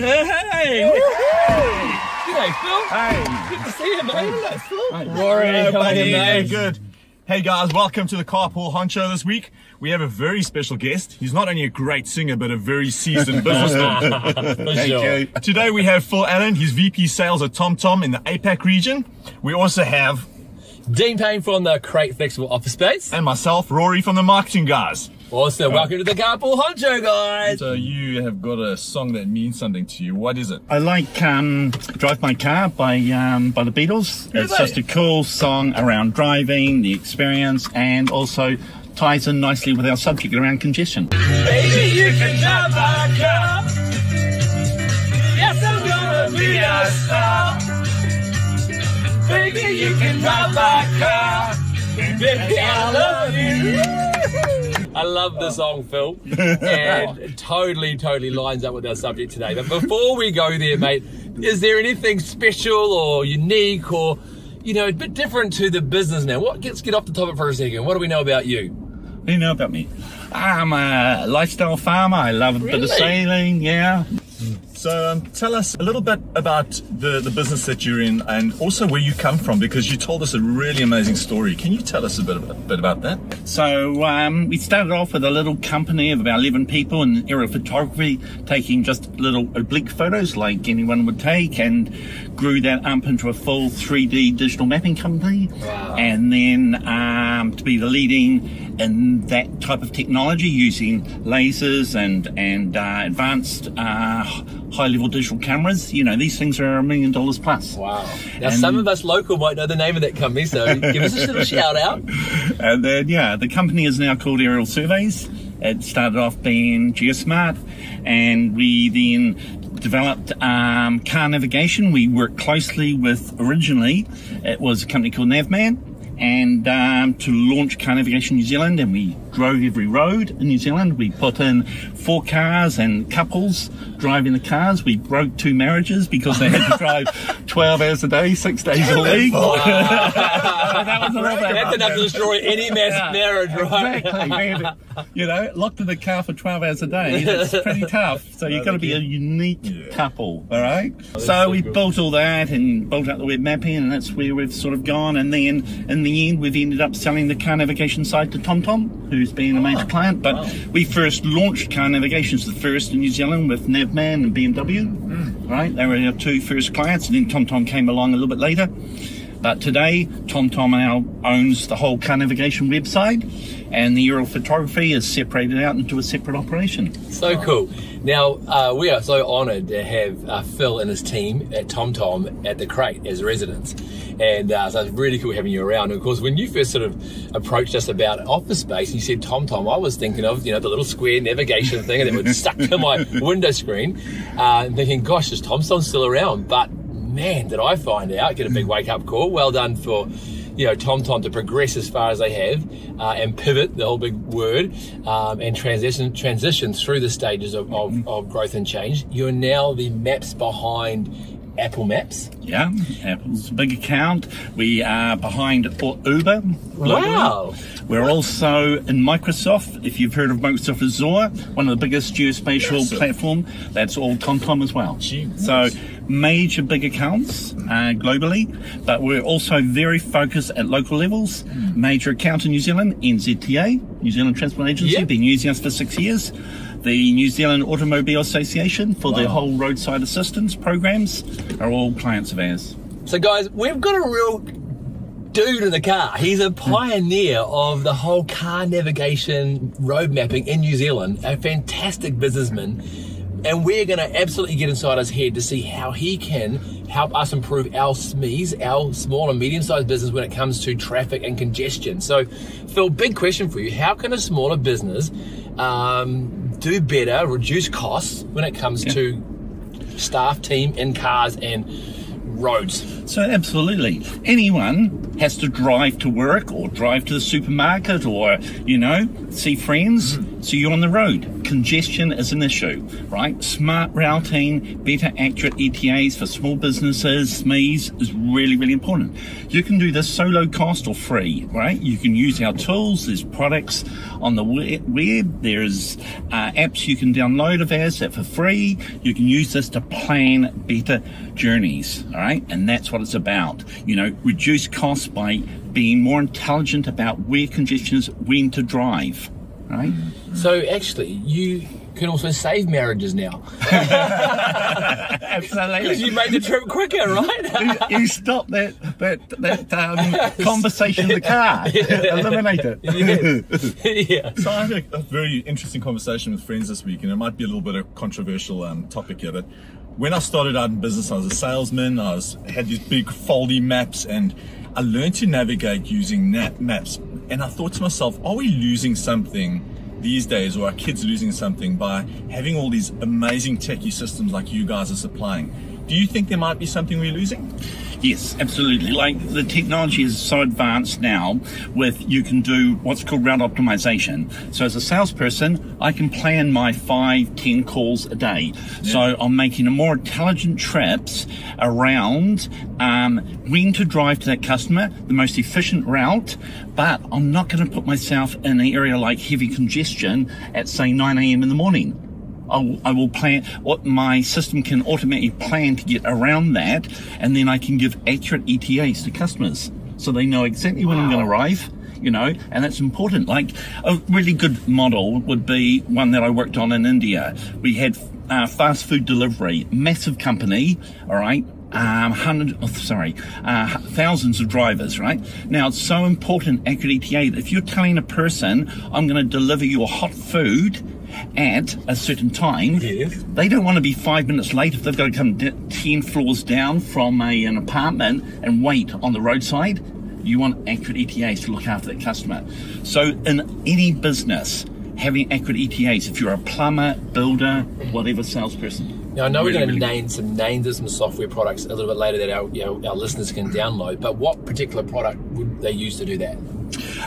Hey! G'day, Phil. Hey! Good to see you, mate. Phil. Rory, Hello, how are buddy. you, mate? good. Hey guys, welcome to the Carpool Honcho this week. We have a very special guest. He's not only a great singer, but a very seasoned businessman. Thank sure. you. Today we have Phil Allen. He's VP Sales at TomTom in the APAC region. We also have, Dean Payne from the Crate Flexible Office Space. and myself, Rory from the marketing guys. Also, welcome to the Carpool Honcho, guys. So you have got a song that means something to you. What is it? I like um, "Drive My Car" by um, by the Beatles. It's just a cool song around driving, the experience, and also ties in nicely with our subject around congestion. Baby, you can drive my car. Yes, I'm gonna be a star. Baby, you can drive my car. Baby, I love you. I love the song, Phil, and it totally, totally lines up with our subject today. But before we go there, mate, is there anything special or unique or, you know, a bit different to the business now? What? Let's get off the topic for a second. What do we know about you? What do you know about me? I'm a lifestyle farmer. I love a bit of sailing. Yeah. So um, tell us a little bit about the, the business that you're in and also where you come from because you told us a really amazing story. Can you tell us a bit, a bit about that? So um, we started off with a little company of about 11 people in aerial photography, taking just little oblique photos like anyone would take, and grew that up into a full 3D digital mapping company. And then um, to be the leading in that type of technology using lasers and and uh, advanced uh, high level digital cameras. You know, these things are a million dollars plus. Wow. Now, And- some of us local might know the name of that company, so give us a little shout out. And then, yeah, the company is now called Aerial Surveys. It started off being Geosmart, and we then developed um, car navigation. We worked closely with, originally, it was a company called Navman, and um, to launch Car Navigation New Zealand, and we drove every road in New Zealand. We put in four cars and couples driving the cars. We broke two marriages because they had to drive 12 hours a day, six days a week. that was a little bit That's enough to destroy any mass Yeah. marriage, right? Exactly. man. you know, locked in the car for 12 hours a day. That's pretty tough. So you've got to be a unique Yeah. couple, all right? So so we built all that and built out the web mapping, and that's where we've sort of gone. And then in the end, we've ended up selling the car navigation side to TomTom, who's been a major oh. client. But we first launched car navigation as the first in New Zealand with Navman and BMW, hmm. right? They were our two first clients, and then TomTom came along a little bit later. But today, TomTom now owns the whole car navigation website, and the aerial photography is separated out into a separate operation. So cool. Now, uh, we are so honoured to have uh, Phil and his team at TomTom at the Crate as residents. And uh, so it's really cool having you around. And of course, when you first sort of approached us about office space, you said TomTom, I was thinking of, you know, the little square navigation thing that would stuck to my window screen. Uh, thinking, gosh, is TomTom still around? But man, did I find out, get a big wake up call. Well done for, you know, TomTom to progress as far as they have uh, and pivot, the whole big word, um, and transition transition through the stages of, of, of growth and change. You're now the maps behind Apple Maps. Yeah, Apple's a big account. We are behind Uber. globally. Wow. We're also in Microsoft. If you've heard of Microsoft Azure, one of the biggest geospatial Yes, platform, that's all TomTom as well. Gee so. Major big accounts uh, globally, but we're also very focused at local levels. Hmm. Major account in New Zealand, NZTA, New Zealand Transport Agency, Yep. been using us for six years. The New Zealand Automobile Association for the Wow. whole roadside assistance programs are all clients of ours. So, guys, we've got a real dude in the car. He's a pioneer of the whole car navigation road mapping in New Zealand, a fantastic businessman. And we're going to absolutely get inside his head to see how he can help us improve our SMEs, our small and medium sized business when it comes to traffic and congestion. So, Phil, big question for you. How can a smaller business um, do better, reduce costs when it comes to staff, team, and cars, and roads? So absolutely, anyone has to drive to work or drive to the supermarket or you know see friends. So you're on the road. Congestion is an issue, right? Smart routing, better accurate ETAs for small businesses, SMEs is really, really important. You can do this so low cost or free, right? You can use our tools. There's products on the web. There's uh, apps you can download of ours that for free. You can use this to plan better journeys, all right? And that's what it's about. You know, reduce costs by being more intelligent about where congestion is, when to drive, right? So actually, you can also save marriages now. Absolutely. Because you made the trip quicker, right? you, you stop that that that um, conversation in the car. Eliminate it. yeah. So I had a, a, very interesting conversation with friends this week, and it might be a little bit of controversial um, topic here, but when I started out in business, I was a salesman. I was had these big foldy maps, and I learned to navigate using nap maps. And I thought to myself, are we losing something? these days, or are kids losing something by having all these amazing techie systems like you guys are supplying? Do you think there might be something we're losing? Yes, absolutely. Like the technology is so advanced now with you can do what's called route optimization. So as a salesperson, I can plan my five, ten calls a day. Yeah. So I'm making a more intelligent trips around um, when to drive to that customer, the most efficient route, but I'm not going to put myself in an area like heavy congestion at say 9 a.m. in the morning. I will, plan what my system can automatically plan to get around that, and then I can give accurate ETAs to customers so they know exactly when wow. I'm going to arrive. You know, and that's important. Like a really good model would be one that I worked on in India. We had uh, fast food delivery, massive company, all right, um, hundred, oh, sorry, uh, thousands of drivers, right? Now, it's so important, accurate ETA, that if you're telling a person, I'm going to deliver your hot food at a certain time, yes. they don't want to be five minutes late if they've got to come d- 10 floors down from a, an apartment and wait on the roadside. You want accurate ETAs to look after that customer. So, in any business, having accurate ETAs, if you're a plumber, builder, whatever salesperson, now I know really, we're going to really name some names of some software products a little bit later that our you know, our listeners can download. But what particular product would they use to do that?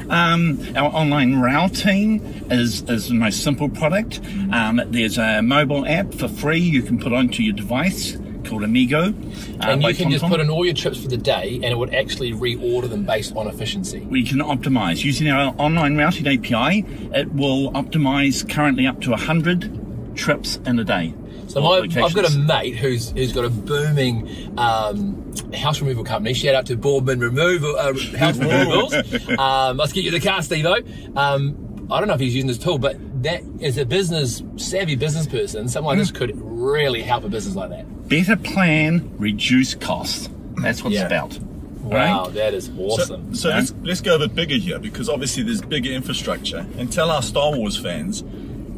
Um, our online routing is, is the most simple product. Um, there's a mobile app for free you can put onto your device called Amigo. Uh, and you can just put in all your trips for the day and it would actually reorder them based on efficiency. We can optimize. Using our online routing API, it will optimize currently up to 100 trips in a day. So my, I've got a mate who's who's got a booming um, house removal company. Shout out to Boardman Removal uh, House Removals. um, let's get you the car, Steve. Um, I don't know if he's using this tool, but that as a business savvy business person, something like this could really help a business like that. Better plan, reduce costs. That's what yeah. it's about. Wow, right? that is awesome. So, so let's, let's go a bit bigger here because obviously there's bigger infrastructure. And tell our Star Wars fans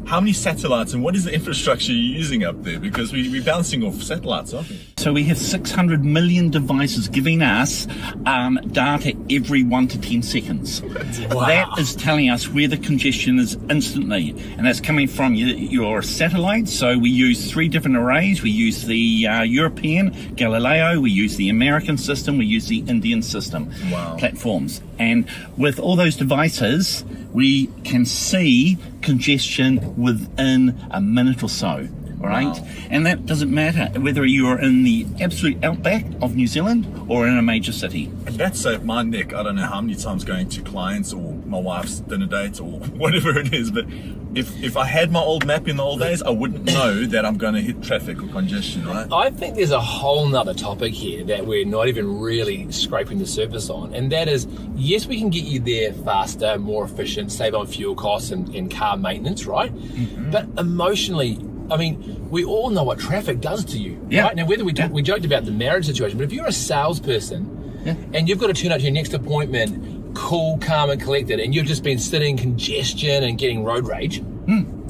how many satellites and what is the infrastructure you're using up there? Because we, we're bouncing off satellites, aren't we? So we have 600 million devices giving us um, data every one to 10 seconds. Wow. That is telling us where the congestion is instantly. And that's coming from your, your satellites. So we use three different arrays. We use the uh, European Galileo, we use the American system, we use the Indian system wow. platforms. And with all those devices, we can see congestion within a minute or so. Right? Wow. And that doesn't matter whether you're in the absolute outback of New Zealand or in a major city. And that saved my neck, I don't know how many times going to clients or my wife's dinner dates or whatever it is, but if if I had my old map in the old days, I wouldn't know that I'm going to hit traffic or congestion, right? I think there's a whole nother topic here that we're not even really scraping the surface on, and that is yes, we can get you there faster, more efficient, save on fuel costs and, and car maintenance, right? Mm-hmm. But emotionally, I mean, we all know what traffic does to you, yeah. right? Now, whether we, yeah. we joked about the marriage situation, but if you're a salesperson yeah. and you've got to turn up to your next appointment cool, calm, and collected, and you've just been sitting congestion and getting road rage.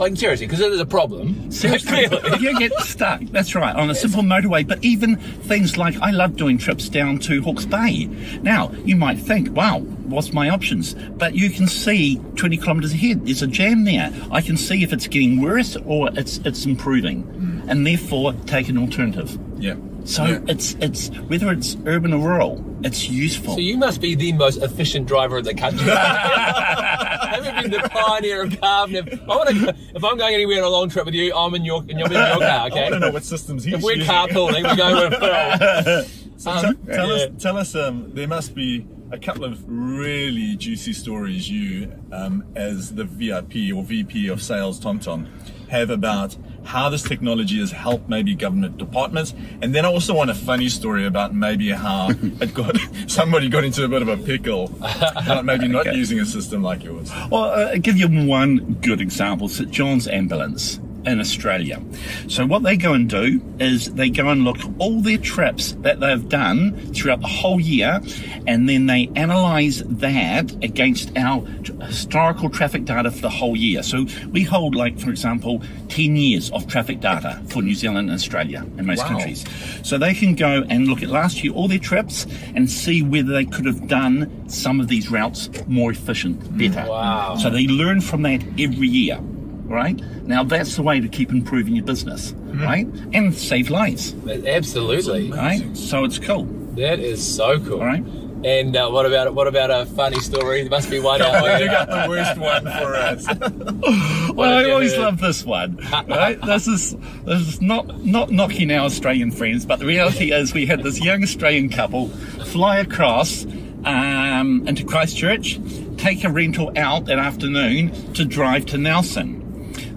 Like seriously, because there's a problem. Seriously, you get stuck. That's right on a simple motorway. But even things like I love doing trips down to Hawke's Bay. Now you might think, wow, what's my options? But you can see 20 kilometres ahead. There's a jam there. I can see if it's getting worse or it's it's improving, mm. and therefore take an alternative. Yeah. So yeah. it's it's whether it's urban or rural it's useful. So you must be the most efficient driver in the country. Having been the pioneer of carbon. If, I want to, if I'm going anywhere on a long trip with you, I'm in your, and you're in your car. Okay. I Okay. want to know what systems he's If we're using. carpooling, we're going with Phil. So Um, t- tell yeah. us, tell us. Um, there must be a couple of really juicy stories you, um, as the VIP or VP of Sales, TomTom, have about how this technology has helped maybe government departments. And then I also want a funny story about maybe how it got somebody got into a bit of a pickle, about maybe not Okay. using a system like yours. Well, uh, I'll give you one good example. St John's Ambulance in Australia. So what they go and do is they go and look all their trips that they've done throughout the whole year, and then they analyse that against our historical traffic data for the whole year. So we hold, like for example, 10 years of traffic data for New Zealand and Australia and most Wow. countries. So they can go and look at last year all their trips and see whether they could have done some of these routes more efficient, better. Wow. So they learn from that every year, right? Now that's the way to keep improving your business, right? And save lives, Absolutely. right? So it's cool, That is so cool. all right? And uh, what about what about a funny story? There must be one out you got the worst one for us. Well, I always heard? love this one, right? this is this is not not knocking our Australian friends, but the reality is we had this young Australian couple fly across um, into Christchurch, take a rental out that afternoon to drive to Nelson.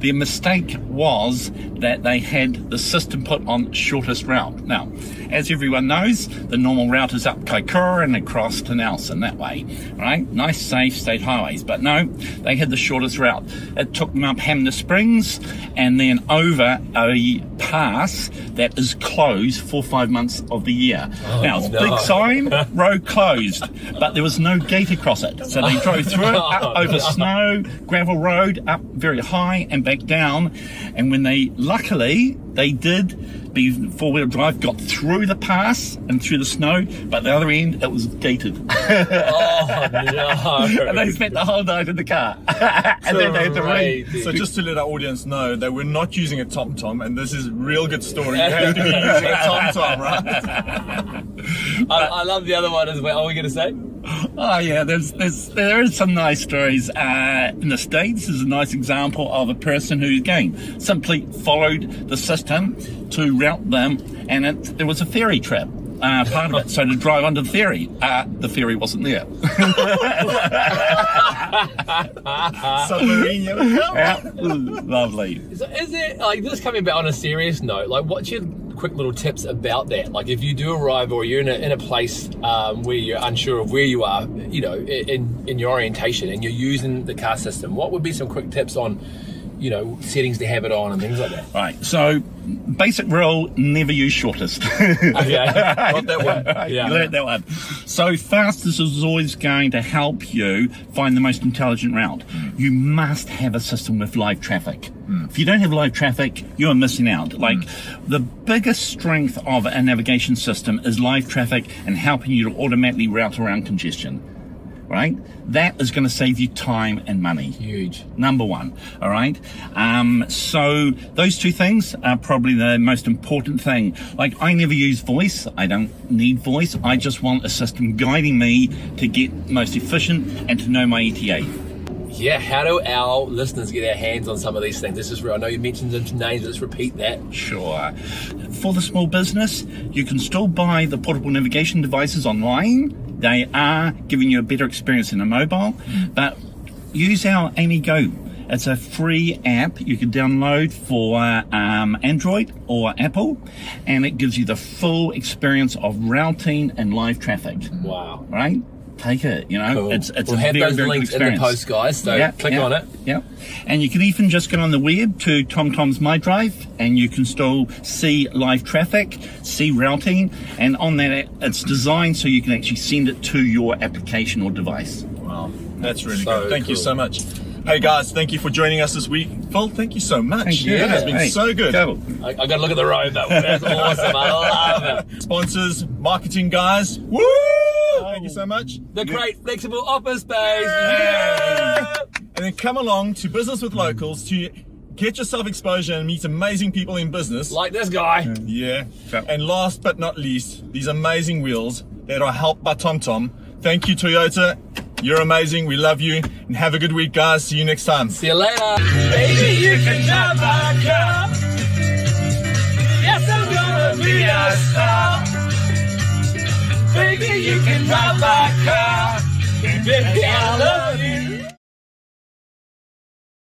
Their mistake was that they had the system put on shortest route. Now, as everyone knows, the normal route is up Kaikoura and across to Nelson that way, right? Nice, safe state highways. But no, they had the shortest route. It took them up Hanmer Springs and then over a pass that is closed for five months of the year. Oh, now, it's no. big sign, road closed, but there was no gate across it. So they drove through it, up Oh, over snow, gravel road, up very high and back down. And when they, luckily, they did be four wheel drive, got through the pass and through the snow, but the other end, it was gated. Oh no! and they spent the whole night in the car. and then they had to ring. Crazy. So just to let our audience know that we're not using a TomTom, and this is a real good story. You have to be using a TomTom, right? I, I love the other one as well. What are we going to say? Oh yeah, there's there's there is some nice stories uh, in the states. is a nice example of a person who again simply followed the system to route them, and it, there was a ferry trip. Uh, part of it, so to drive under the ferry, uh, the ferry wasn't there. Submarine, yeah. Yeah, Lovely. So is it like this coming back on a serious note? Like, what's your quick little tips about that? Like, if you do arrive or you're in a, in a place um, where you're unsure of where you are, you know, in in your orientation, and you're using the car system, what would be some quick tips on, you know, settings to have it on and things like that? Right. So, basic rule: never use shortest. Okay. Got that one. Yeah. Learn that one. So fastest is always going to help you find the most intelligent route. Hmm. You must have a system with live traffic. Hmm. If you don't have live traffic, you are missing out. Hmm. Like the biggest strength of a navigation system is live traffic and helping you to automatically route around congestion. Right? That is going to save you time and money Huge. number one all right um so those two things are probably the most important thing like i never use voice i don't need voice i just want a system guiding me to get most efficient and to know my eta Yeah. How do our listeners get their hands on some of these things? This is real. I know you mentioned some names. Let's repeat that. Sure. For the small business, you can still buy the portable navigation devices online. They are giving you a better experience than a mobile, but use our AmiGO. It's a free app you can download for um, Android or Apple, and it gives you the full experience of routing and live traffic. Wow. Right? Take it. You know, Cool. it's it's we'll a have very, those very links good in the post, guys. So click yeah, on it. Yeah. And you can even just get on the web to TomTom's My Drive and you can still see live traffic, see routing, and on that it's designed so you can actually send it to your application or device. Wow, that's really So good. Thank you so much. Hey guys, thank you for joining us this week. Phil, thank you so much. Thank you. It has been Hey, so good. Cool. I, I got to look at the road though. That's awesome. I love it. Sponsors, marketing guys. Woo! Thank you so much. The Crate flexible office space. Yeah. And then come along to Business with Locals to get yourself exposure and meet amazing people in business. Like this guy. Yeah. Yeah. And last but not least, these amazing wheels that are helped by TomTom. Thank you, Toyota. You're amazing. We love you. And have a good week, guys. See you next time. See you later. Baby, you can drive my car. Yes, I'm gonna be a star. Baby, you can drive my car. Baby, I love you.